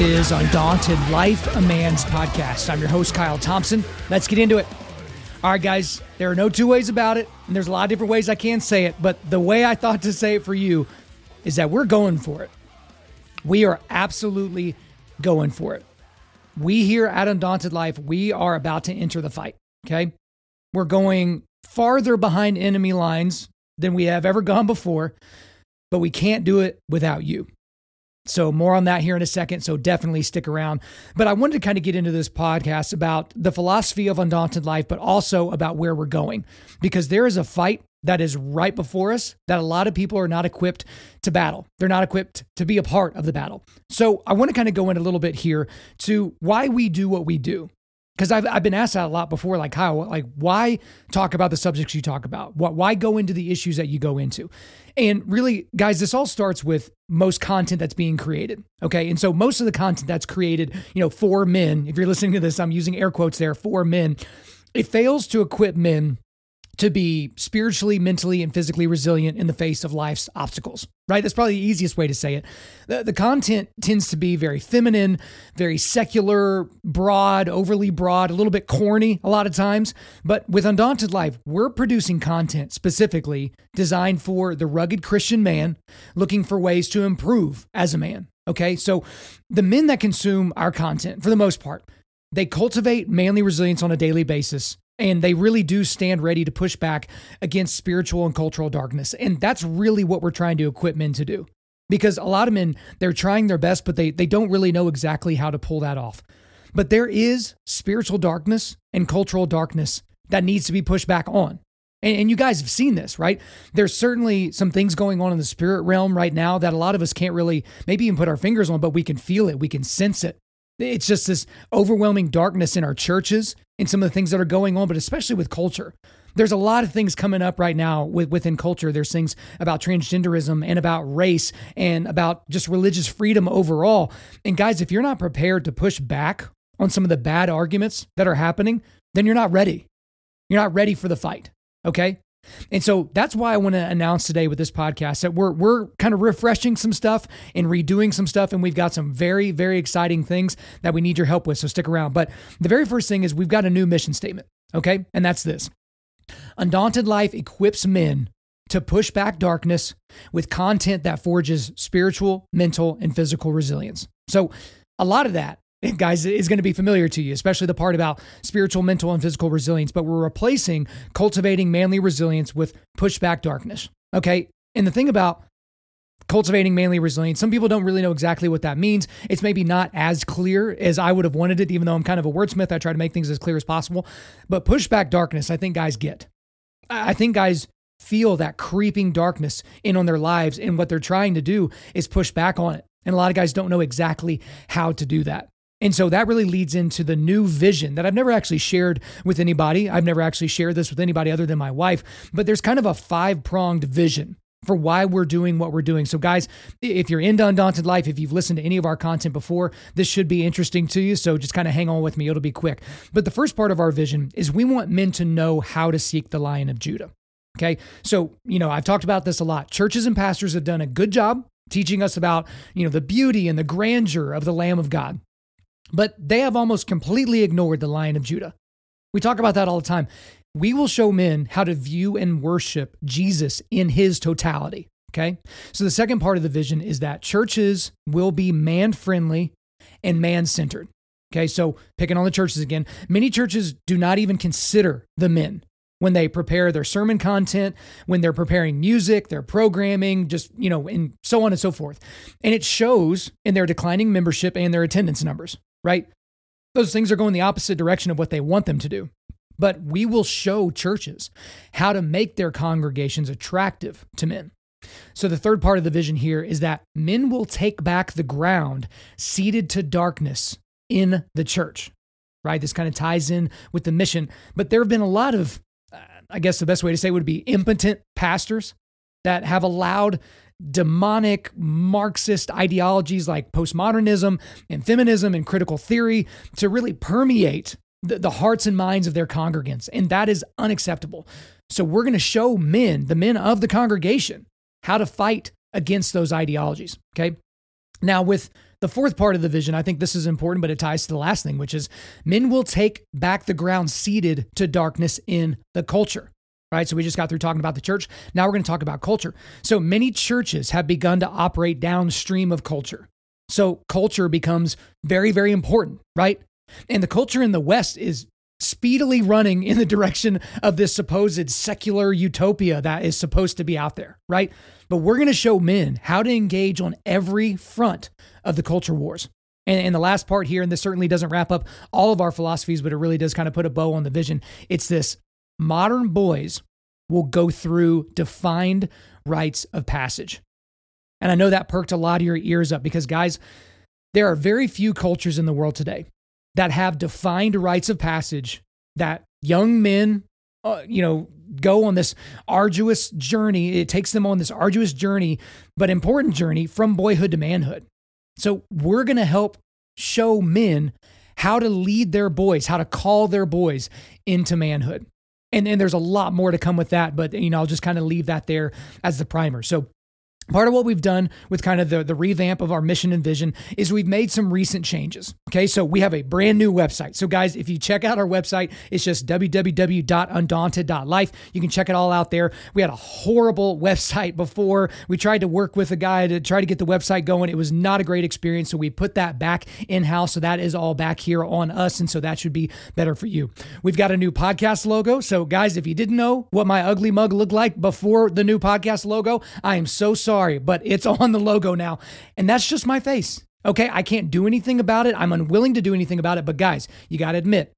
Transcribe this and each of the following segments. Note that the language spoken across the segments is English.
Is Undaunted Life, a Man's Podcast. I'm your host, Kyle Thompson. Let's get into it. All right, guys, there are no two ways about it, and there's a lot of different ways I can say it, but the way I thought to say it for you is that we're going for it. We are absolutely going for it. We here at Undaunted Life, we are about to enter the fight, okay? We're going farther behind enemy lines than we have ever gone before, but we can't do it without you. So, more on that here in a second. So, definitely stick around. But I wanted to kind of get into this podcast about the philosophy of Undaunted Life, but also about where we're going, because there is a fight that is right before us that a lot of people are not equipped to battle. They're not equipped to be a part of the battle. So, I want to kind of go in a little bit here to why we do what we do because I've, I've been asked that a lot before like kyle like why talk about the subjects you talk about? What why go into the issues that you go into? And really guys this all starts with most content that's being created okay? And so most of the content that's created you know for men if you're listening to this i'm using air quotes there for men it fails to equip men to be spiritually, mentally, and physically resilient in the face of life's obstacles, right? That's probably the easiest way to say it. The, the content tends to be very feminine, very secular, broad, overly broad, a little bit corny a lot of times. But with Undaunted Life, we're producing content specifically designed for the rugged Christian man looking for ways to improve as a man. Okay. So the men that consume our content, for the most part, they cultivate manly resilience on a daily basis and they really do stand ready to push back against spiritual and cultural darkness. And that's really what we're trying to equip men to do. Because a lot of men, they're trying their best, but they, they don't really know exactly how to pull that off. But there is spiritual darkness and cultural darkness that needs to be pushed back on. And, and you guys have seen this, right? There's certainly some things going on in the spirit realm right now that a lot of us can't really maybe even put our fingers on, but we can feel it, we can sense it. It's just this overwhelming darkness in our churches and some of the things that are going on, but especially with culture. There's a lot of things coming up right now with, within culture. There's things about transgenderism and about race and about just religious freedom overall. And guys, if you're not prepared to push back on some of the bad arguments that are happening, then you're not ready. You're not ready for the fight. Okay. And so that's why I want to announce today with this podcast that we're we're kind of refreshing some stuff and redoing some stuff and we've got some very very exciting things that we need your help with so stick around. But the very first thing is we've got a new mission statement, okay? And that's this. Undaunted Life equips men to push back darkness with content that forges spiritual, mental, and physical resilience. So, a lot of that guys, is going to be familiar to you, especially the part about spiritual, mental, and physical resilience. But we're replacing cultivating manly resilience with pushback darkness. Okay. And the thing about cultivating manly resilience, some people don't really know exactly what that means. It's maybe not as clear as I would have wanted it, even though I'm kind of a wordsmith. I try to make things as clear as possible. But pushback darkness, I think guys get. I think guys feel that creeping darkness in on their lives. And what they're trying to do is push back on it. And a lot of guys don't know exactly how to do that. And so that really leads into the new vision that I've never actually shared with anybody. I've never actually shared this with anybody other than my wife, but there's kind of a five pronged vision for why we're doing what we're doing. So, guys, if you're into Undaunted Life, if you've listened to any of our content before, this should be interesting to you. So, just kind of hang on with me. It'll be quick. But the first part of our vision is we want men to know how to seek the Lion of Judah. Okay. So, you know, I've talked about this a lot. Churches and pastors have done a good job teaching us about, you know, the beauty and the grandeur of the Lamb of God. But they have almost completely ignored the Lion of Judah. We talk about that all the time. We will show men how to view and worship Jesus in his totality. Okay. So the second part of the vision is that churches will be man friendly and man centered. Okay. So picking on the churches again, many churches do not even consider the men when they prepare their sermon content, when they're preparing music, their programming, just, you know, and so on and so forth. And it shows in their declining membership and their attendance numbers right? Those things are going the opposite direction of what they want them to do. But we will show churches how to make their congregations attractive to men. So, the third part of the vision here is that men will take back the ground ceded to darkness in the church, right? This kind of ties in with the mission. But there have been a lot of, uh, I guess the best way to say would be impotent pastors that have allowed demonic Marxist ideologies like postmodernism and feminism and critical theory to really permeate the, the hearts and minds of their congregants. And that is unacceptable. So we're going to show men, the men of the congregation, how to fight against those ideologies. Okay. Now, with the fourth part of the vision, I think this is important, but it ties to the last thing, which is men will take back the ground ceded to darkness in the culture. Right. So we just got through talking about the church. Now we're going to talk about culture. So many churches have begun to operate downstream of culture. So culture becomes very, very important, right? And the culture in the West is speedily running in the direction of this supposed secular utopia that is supposed to be out there, right? But we're going to show men how to engage on every front of the culture wars. And, the last part here, and this certainly doesn't wrap up all of our philosophies, but it really does kind of put a bow on the vision. It's this modern boys will go through defined rites of passage. And I know that perked a lot of your ears up because, guys, there are very few cultures in the world today that have defined rites of passage that young men, uh, you know, go on this arduous journey. It takes them on this arduous journey, but important journey from boyhood to manhood. So we're going to help show men how to lead their boys, how to call their boys into manhood. And, and there's a lot more to come with that, but you know, I'll just kind of leave that there as the primer. So Part of what we've done with kind of the, the revamp of our mission and vision is we've made some recent changes. Okay, so we have a brand new website. So, guys, if you check out our website, it's just www.undaunted.life. You can check it all out there. We had a horrible website before. We tried to work with a guy to try to get the website going. It was not a great experience. So, we put that back in house. So, that is all back here on us. And so, that should be better for you. We've got a new podcast logo. So, guys, if you didn't know what my ugly mug looked like before the new podcast logo, I am so sorry sorry, but it's on the logo now. And that's just my face. Okay, I can't do anything about it. I'm unwilling to do anything about it. But guys, you got to admit,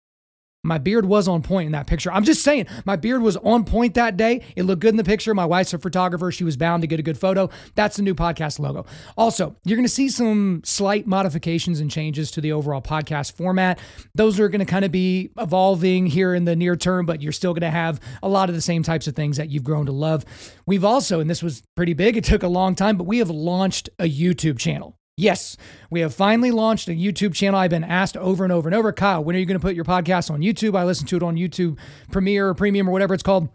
my beard was on point in that picture. I'm just saying, my beard was on point that day. It looked good in the picture. My wife's a photographer. She was bound to get a good photo. That's the new podcast logo. Also, you're going to see some slight modifications and changes to the overall podcast format. Those are going to kind of be evolving here in the near term, but you're still going to have a lot of the same types of things that you've grown to love. We've also, and this was pretty big, it took a long time, but we have launched a YouTube channel. Yes, we have finally launched a YouTube channel. I've been asked over and over and over, Kyle, when are you going to put your podcast on YouTube? I listen to it on YouTube Premiere or Premium or whatever it's called.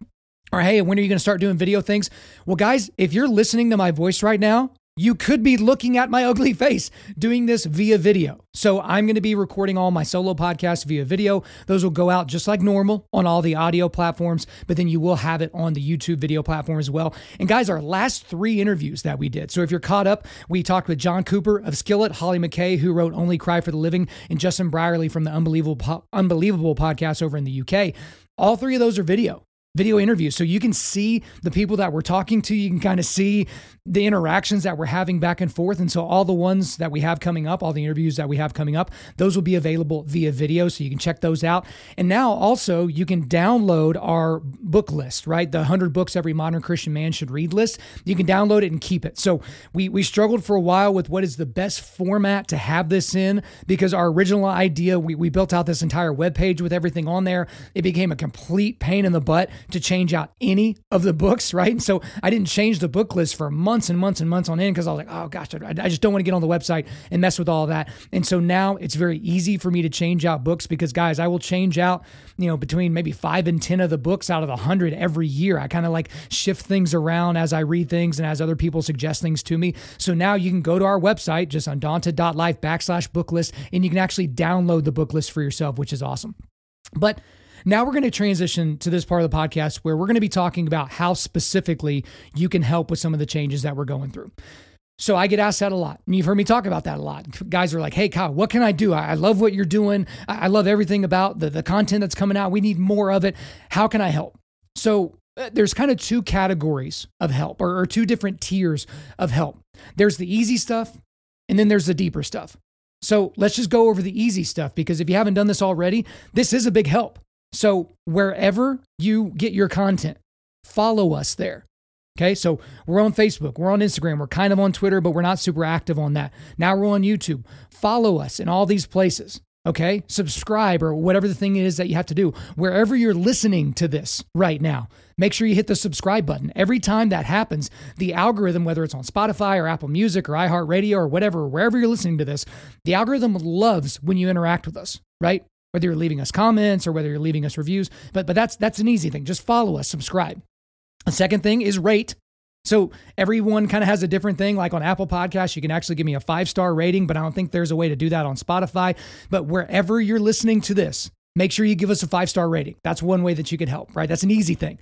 Or hey, when are you going to start doing video things? Well, guys, if you're listening to my voice right now, you could be looking at my ugly face doing this via video. So I'm going to be recording all my solo podcasts via video. Those will go out just like normal on all the audio platforms, but then you will have it on the YouTube video platform as well. And guys, our last three interviews that we did. So if you're caught up, we talked with John Cooper of Skillet, Hollie McKay, who wrote Only Cry for the Living, and Justin Brierley from the Unbelievable, Unbelievable podcast over in the UK. All three of those are video video interviews. So you can see the people that we're talking to. You can kind of see the interactions that we're having back and forth. And so all the ones that we have coming up, all the interviews that we have coming up, those will be available via video. So you can check those out. And now also you can download our book list, right? The 100 books every modern Christian man should read list. You can download it and keep it. So we, we struggled for a while with what is the best format to have this in because our original idea, we, we built out this entire web page with everything on there. It became a complete pain in the butt to change out any of the books, right? And so I didn't change the book list for months months and months and months on end because I was like, oh gosh, I, I just don't want to get on the website and mess with all that. And so now it's very easy for me to change out books because guys, I will change out, you know, between maybe five and 10 of the books out of the hundred every year. I kind of like shift things around as I read things and as other people suggest things to me. So now you can go to our website, just undaunted.life backslash book list, and you can actually download the book list for yourself, which is awesome. But now we're going to transition to this part of the podcast where we're going to be talking about how specifically you can help with some of the changes that we're going through. So I get asked that a lot. And you've heard me talk about that a lot. Guys are like, hey, Kyle, what can I do? I love what you're doing. I love everything about the, the content that's coming out. We need more of it. How can I help? So uh, there's kind of two categories of help or, or two different tiers of help. There's the easy stuff and then there's the deeper stuff. So let's just go over the easy stuff because if you haven't done this already, this is a big help. So wherever you get your content, follow us there. Okay, so we're on Facebook, we're on Instagram, we're kind of on Twitter, but we're not super active on that. Now we're on YouTube. Follow us in all these places. Okay, subscribe or whatever the thing is that you have to do. Wherever you're listening to this right now, make sure you hit the subscribe button. Every time that happens, the algorithm, whether it's on Spotify or Apple Music or iHeartRadio or whatever, wherever you're listening to this, the algorithm loves when you interact with us, right? Whether you're leaving us comments or whether you're leaving us reviews, but but that's that's an easy thing. Just follow us, subscribe. The second thing is rate. So everyone kind of has a different thing. Like on Apple Podcasts, you can actually give me a five star rating, but I don't think there's a way to do that on Spotify. But wherever you're listening to this, make sure you give us a five star rating. That's one way that you could help, right? That's an easy thing.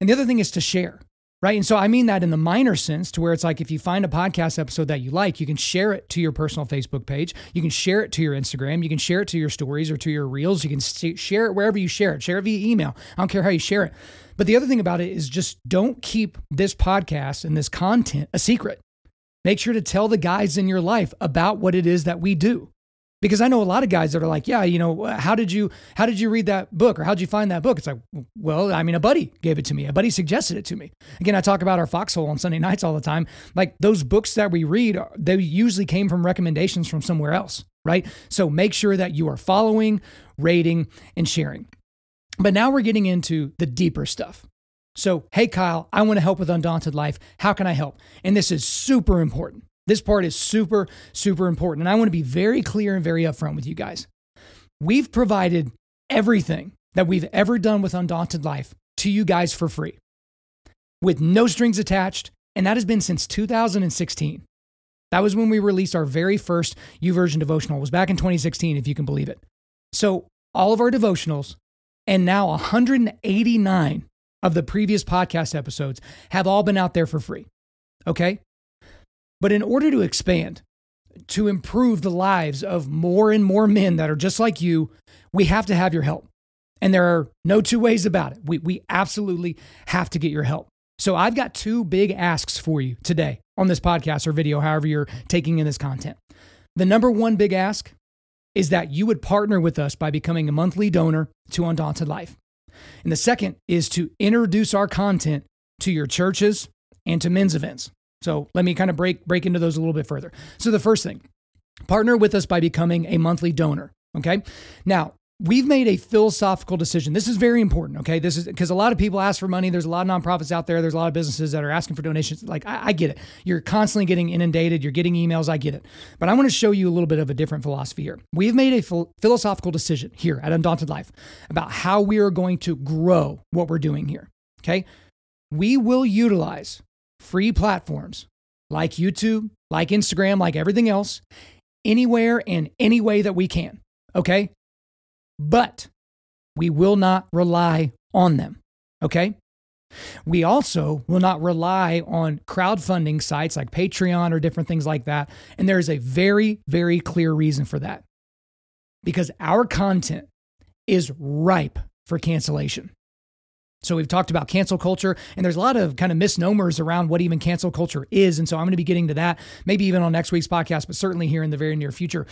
And the other thing is to share, right? And so I mean that in the minor sense to where it's like if you find a podcast episode that you like, you can share it to your personal Facebook page. You can share it to your Instagram. You can share it to your stories or to your reels. You can share it wherever you share it. Share it via email. I don't care how you share it. But the other thing about it is just don't keep this podcast and this content a secret. Make sure to tell the guys in your life about what it is that we do. Because I know a lot of guys that are like, yeah, you know, how did you how did you read that book or how did you find that book? It's like, well, I mean, a buddy gave it to me. A buddy suggested it to me. Again, I talk about our foxhole on Sunday nights all the time. Like those books that we read, uh, they usually came from recommendations from somewhere else, right? So make sure that you are following, rating, and sharing. But now we're getting into the deeper stuff. So, hey, Kyle, I want to help with Undaunted Life. How can I help? And this is super important. This part is super, super important. And I want to be very clear and very upfront with you guys. We've provided everything that we've ever done with Undaunted Life to you guys for free with no strings attached. And that has been since 2016. That was when we released our very first YouVersion devotional. It was back in 2016, if you can believe it. So, all of our devotionals and now 189 of the previous podcast episodes have all been out there for free. Okay. But in order to expand, to improve the lives of more and more men that are just like you, we have to have your help. And there are no two ways about it. We, we absolutely have to get your help. So I've got two big asks for you today on this podcast or video, however you're taking in this content. The number one big ask is that you would partner with us by becoming a monthly donor to Undaunted Life. And the second is to introduce our content to your churches and to men's events. So let me kind of break break into those a little bit further. So the first thing, partner with us by becoming a monthly donor. Okay. Now, we've made a philosophical decision. This is very important, okay? This is because a lot of people ask for money. There's a lot of nonprofits out there. There's a lot of businesses that are asking for donations. Like, I, I, get it. You're constantly getting inundated. You're getting emails. I get it. But I want to show you a little bit of a different philosophy here. We've made a ph- philosophical decision here at Undaunted Life about how we are going to grow what we're doing here, okay? We will utilize free platforms like YouTube, like Instagram, like everything else, anywhere and any way that we can, okay? but we will not rely on them. Okay. We also will not rely on crowdfunding sites like Patreon or different things like that. And there is a very, very clear reason for that because our content is ripe for cancellation. So we've talked about cancel culture, and there's a lot of kind of misnomers around what even cancel culture is. And so I'm going to be getting to that, maybe even on next week's podcast, but certainly here in the very near future.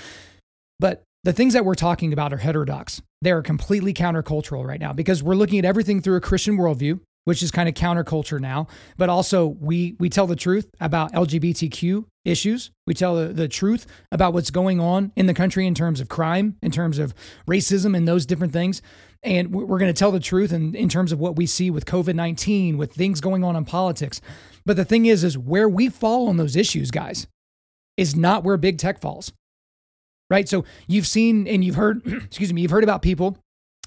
But the things that we're talking about are heterodox. They are completely countercultural right now because we're looking at everything through a Christian worldview, which is kind of counterculture now. But also, we we tell the truth about LGBTQ issues. We tell the, the truth about what's going on in the country in terms of crime, in terms of racism, and those different things. And we're going to tell the truth in, in terms of what we see with COVID 19, with things going on in politics. But the thing is, is where we fall on those issues, guys, is not where big tech falls right? So you've seen and you've heard, excuse me, you've heard about people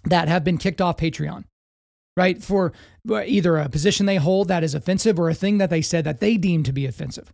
that have been kicked off Patreon, right? For either a position they hold that is offensive or a thing that they said that they deem to be offensive.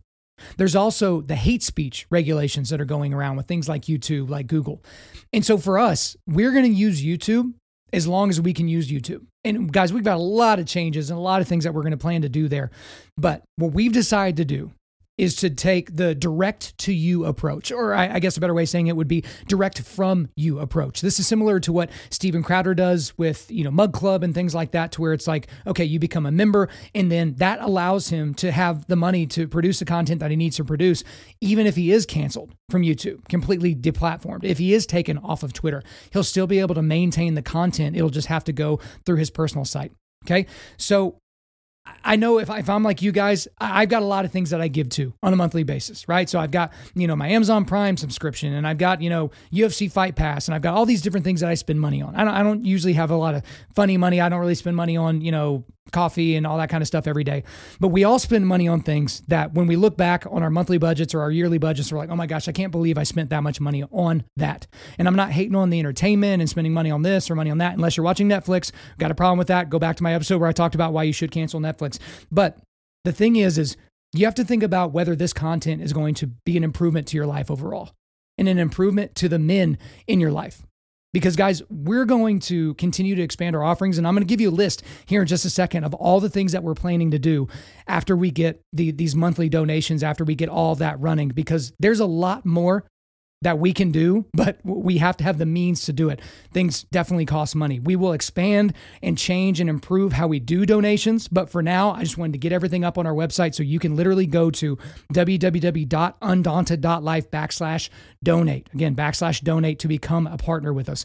There's also the hate speech regulations that are going around with things like YouTube, like Google. And so for us, we're going to use YouTube as long as we can use YouTube. And guys, we've got a lot of changes and a lot of things that we're going to plan to do there. But what we've decided to do is to take the direct to you approach, or I, I, guess a better way of saying it would be direct from you approach. This is similar to what Steven Crowder does with, you know, Mug Club and things like that, to where it's like, okay, you become a member, and then that allows him to have the money to produce the content that he needs to produce, even if he is canceled from YouTube, completely deplatformed. If he is taken off of Twitter, he'll still be able to maintain the content. It'll just have to go through his personal site. Okay. So I know if, I, if I'm like you guys, I've got a lot of things that I give to on a monthly basis, right? So I've got, you know, my Amazon Prime subscription and I've got, you know, UFC Fight Pass and I've got all these different things that I spend money on. I don't, I don't usually have a lot of funny money. I don't really spend money on, you know, coffee and all that kind of stuff every day. But we all spend money on things that when we look back on our monthly budgets or our yearly budgets, we're like, oh my gosh, I can't believe I spent that much money on that. And I'm not hating on the entertainment and spending money on this or money on that. Unless you're watching Netflix, got a problem with that, go back to my episode where I talked about why you should cancel Netflix. But the thing is, is you have to think about whether this content is going to be an improvement to your life overall and an improvement to the men in your life. Because, guys, we're going to continue to expand our offerings. And I'm going to give you a list here in just a second of all the things that we're planning to do after we get the, these monthly donations, after we get all that running, because there's a lot more that we can do, but we have to have the means to do it. Things definitely cost money. We will expand and change and improve how we do donations. But for now, I just wanted to get everything up on our website so you can literally go to www.undaunted.life backslash donate. Again, backslash donate to become a partner with us.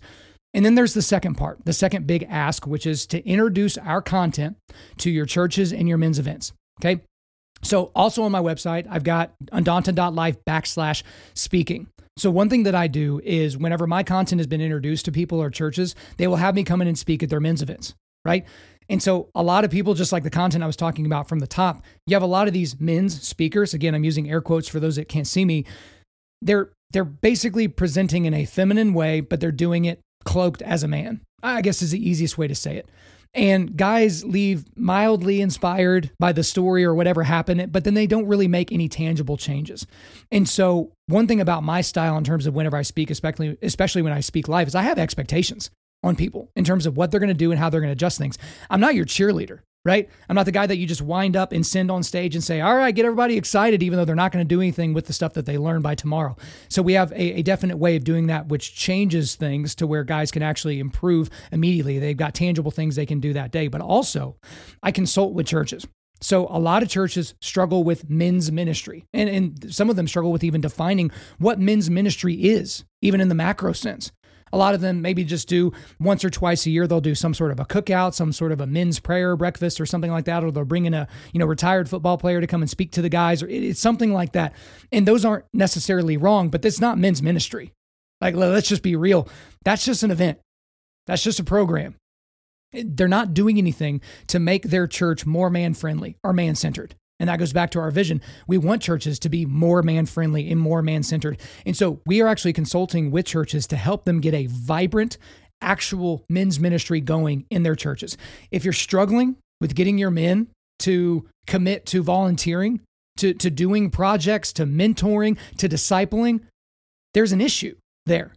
And then there's the second part, the second big ask, which is to introduce our content to your churches and your men's events. Okay. So also on my website, I've got undaunted.life backslash speaking. So, one thing that I do is whenever my content has been introduced to people or churches, they will have me come in and speak at their men's events, right? And so, a lot of people, just like the content I was talking about from the top, you have a lot of these men's speakers. Again, I'm using air quotes for those that can't see me. They're they're basically presenting in a feminine way, but they're doing it cloaked as a man. I guess is the easiest way to say it. And guys leave mildly inspired by the story or whatever happened, but then they don't really make any tangible changes. And so, one thing about my style in terms of whenever I speak, especially especially when I speak live, is I have expectations on people in terms of what they're going to do and how they're going to adjust things. I'm not your cheerleader right? I'm not the guy that you just wind up and send on stage and say, all right, get everybody excited, even though they're not going to do anything with the stuff that they learn by tomorrow. So we have a, a, definite way of doing that, which changes things to where guys can actually improve immediately. They've got tangible things they can do that day. But also, I consult with churches. So a lot of churches struggle with men's ministry, and, and some of them struggle with even defining what men's ministry is, even in the macro sense. A lot of them maybe just do once or twice a year, they'll do some sort of a cookout, some sort of a men's prayer breakfast or something like that, or they'll bring in a, you know, retired football player to come and speak to the guys, or it's something like that. And those aren't necessarily wrong, but it's not men's ministry. Like, let's just be real. That's just an event. That's just a program. They're not doing anything to make their church more man friendly or man centered. And that goes back to our vision. We want churches to be more man friendly and more man centered. And so we are actually consulting with churches to help them get a vibrant, actual men's ministry going in their churches. If you're struggling with getting your men to commit to volunteering, to, to doing projects, to mentoring, to discipling, there's an issue there.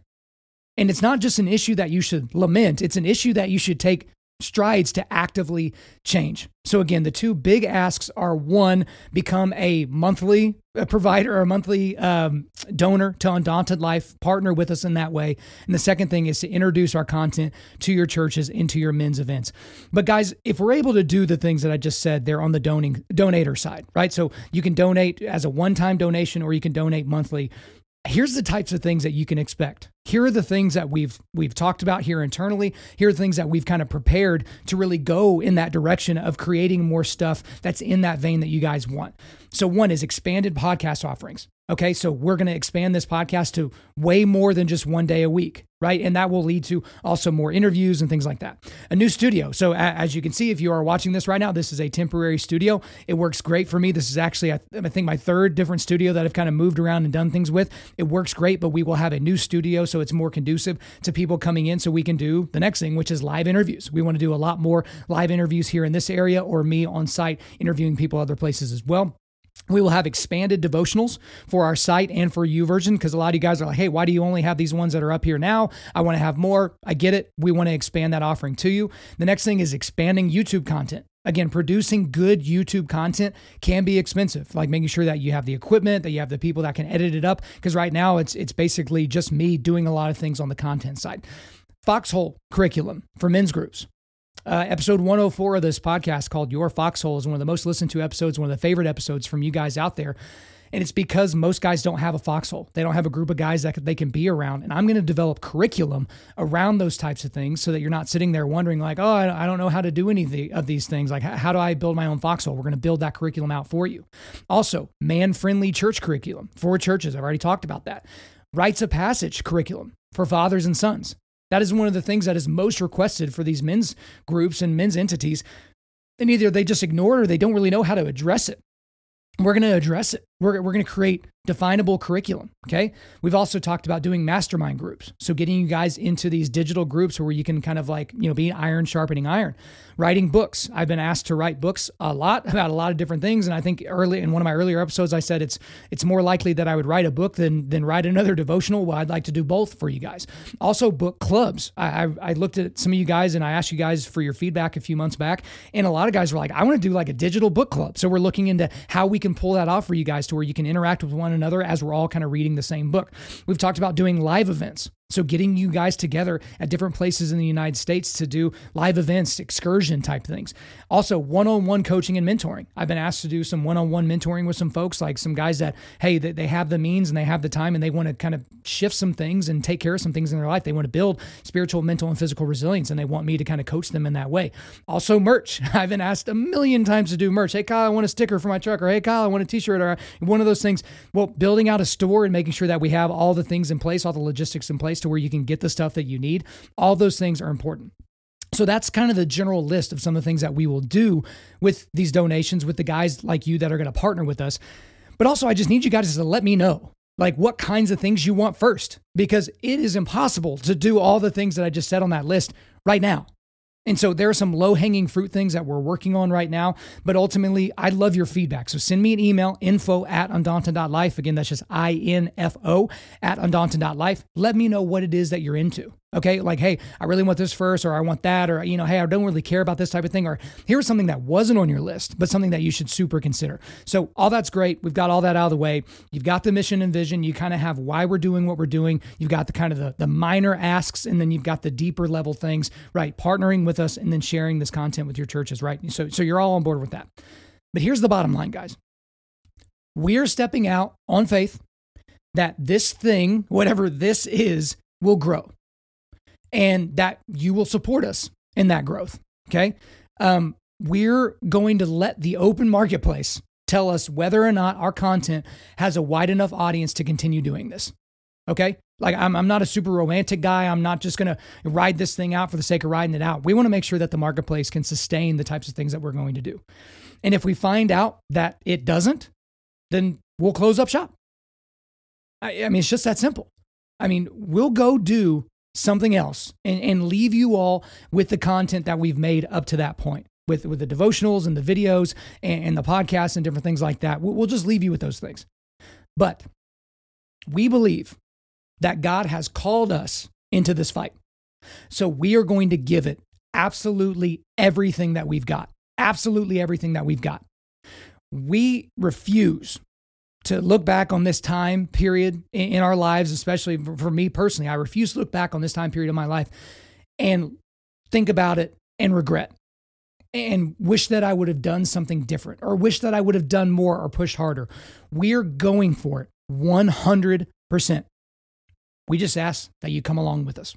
And it's not just an issue that you should lament, it's an issue that you should take strides to actively change. So, again, the two big asks are one, become a monthly provider or a monthly um, donor to Undaunted Life, partner with us in that way. And the second thing is to introduce our content to your churches, into your men's events. But, guys, if we're able to do the things that I just said, they're on the donating, donator side, right? So, you can donate as a one time donation or you can donate monthly here's the types of things that you can expect. Here are the things that we've we've talked about here internally. Here are the things that we've kind of prepared to really go in that direction of creating more stuff that's in that vein that you guys want. So one is expanded podcast offerings. Okay, so we're going to expand this podcast to way more than just one day a week, right? And that will lead to also more interviews and things like that. A new studio. So, as you can see, if you are watching this right now, this is a temporary studio. It works great for me. This is actually, I think, my third different studio that I've kind of moved around and done things with. It works great, but we will have a new studio so it's more conducive to people coming in so we can do the next thing, which is live interviews. We want to do a lot more live interviews here in this area or me on site interviewing people other places as well. We will have expanded devotionals for our site and for YouVersion because a lot of you guys are like, hey, why do you only have these ones that are up here now? I want to have more. I get it. We want to expand that offering to you. The next thing is expanding YouTube content. Again, producing good YouTube content can be expensive, like making sure that you have the equipment, that you have the people that can edit it up. Because right now it's it's basically just me doing a lot of things on the content side. Foxhole curriculum for men's groups. Uh, episode 104 of this podcast called Your Foxhole is one of the most listened to episodes, one of the favorite episodes from you guys out there. And it's because most guys don't have a foxhole. They don't have a group of guys that they can be around. And I'm going to develop curriculum around those types of things so that you're not sitting there wondering, like, oh, I don't know how to do any of these things. Like, how do I build my own foxhole? We're going to build that curriculum out for you. Also, man friendly church curriculum for churches. I've already talked about that. Rites of passage curriculum for fathers and sons. That is one of the things that is most requested for these men's groups and men's entities. And either they just ignore it or they don't really know how to address it. We're going to address it. We're, we're going to create definable curriculum. Okay. We've also talked about doing mastermind groups. So getting you guys into these digital groups where you can kind of like, you know, be iron sharpening iron. Writing books. I've been asked to write books a lot about a lot of different things. And I think early in one of my earlier episodes, I said it's it's more likely that I would write a book than than write another devotional. Well, I'd like to do both for you guys. Also, book clubs. I, I, I looked at some of you guys and I asked you guys for your feedback a few months back. And a lot of guys were like, I want to do like a digital book club. So we're looking into how we can pull that off for you guys to where you can interact with one another as we're all kind of reading the same book. We've talked about doing live events. So, getting you guys together at different places in the United States to do live events, excursion type things. Also, one on one coaching and mentoring. I've been asked to do some one on one mentoring with some folks, like some guys that, hey, they have the means and they have the time and they want to kind of shift some things and take care of some things in their life. They want to build spiritual, mental, and physical resilience and they want me to kind of coach them in that way. Also, merch. I've been asked a million times to do merch. Hey, Kyle, I want a sticker for my truck, or hey, Kyle, I want a t shirt, or uh, one of those things. Well, building out a store and making sure that we have all the things in place, all the logistics in place place to where you can get the stuff that you need. All those things are important. So that's kind of the general list of some of the things that we will do with these donations with the guys like you that are going to partner with us. But also, I just need you guys to let me know like what kinds of things you want first because it is impossible to do all the things that I just said on that list right now. And so there are some low hanging fruit things that we're working on right now. But ultimately, I love your feedback. So send me an email, info at undaunted.life. Again, that's just I N F O at undaunted.life. Let me know what it is that you're into. Okay. Like, hey, I really want this first, or I want that, or, you know, hey, I don't really care about this type of thing, or here's something that wasn't on your list, but something that you should super consider. So, all that's great. We've got all that out of the way. You've got the mission and vision. You kind of have why we're doing what we're doing. You've got the kind of the, the minor asks, and then you've got the deeper level things, right? Partnering with us and then sharing this content with your churches, right? So, so you're all on board with that. But here's the bottom line, guys. We're stepping out on faith that this thing, whatever this is, will grow and that you will support us in that growth. Okay. Um, we're going to let the open marketplace tell us whether or not our content has a wide enough audience to continue doing this. Okay. Like I'm, I'm not a super romantic guy. I'm not just going to ride this thing out for the sake of riding it out. We want to make sure that the marketplace can sustain the types of things that we're going to do. And if we find out that it doesn't, then we'll close up shop. I, I mean, it's just that simple. I mean, we'll go do something else and, and leave you all with the content that we've made up to that point with, with the devotionals and the videos and, and the podcasts and different things like that. We'll, we'll just leave you with those things. But we believe that God has called us into this fight. So we are going to give it absolutely everything that we've got. Absolutely everything that we've got. We refuse to look back on this time period in our lives, especially for me personally. I refuse to look back on this time period of my life and think about it and regret and wish that I would have done something different or wish that I would have done more or pushed harder. We're going for it 100%. We just ask that you come along with us.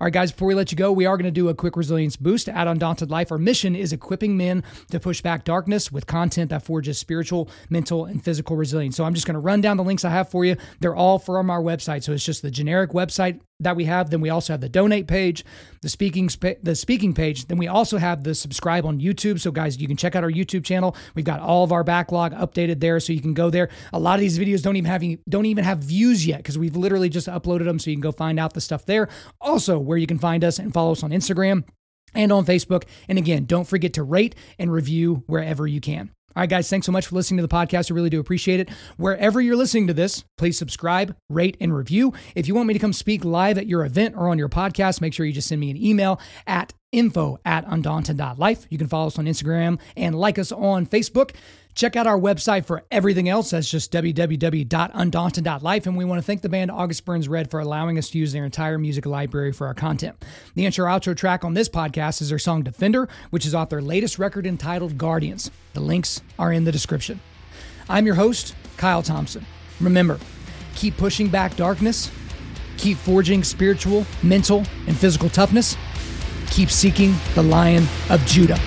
All right, guys, before we let you go, we are going to do a quick resilience boost at Undaunted Life. Our mission is equipping men to push back darkness with content that forges spiritual, mental, and physical resilience. So I'm just going to run down the links I have for you. They're all from our website. So it's just the generic website that we have. Then we also have the donate page, the speaking the speaking page. Then we also have the subscribe on YouTube. So guys, you can check out our YouTube channel. We've got all of our backlog updated there, so you can go there. A lot of these videos don't even have don't even have views yet because we've literally just uploaded them, so you can go find out the stuff there. Also, where you can find us and follow us on Instagram and on Facebook. And again, don't forget to rate and review wherever you can. All right, guys, thanks so much for listening to the podcast. I really do appreciate it. Wherever you're listening to this, please subscribe, rate, and review. If you want me to come speak live at your event or on your podcast, make sure you just send me an email at info at undaunted.life. You can follow us on Instagram and like us on Facebook. Check out our website for everything else. That's just www.undaunted.life. And we want to thank the band August Burns Red for allowing us to use their entire music library for our content. The intro outro track on this podcast is their song Defender, which is off their latest record entitled Guardians. The links are in the description. I'm your host, Kyle Thompson. Remember, keep pushing back darkness, keep forging spiritual, mental, and physical toughness, keep seeking the Lion of Judah.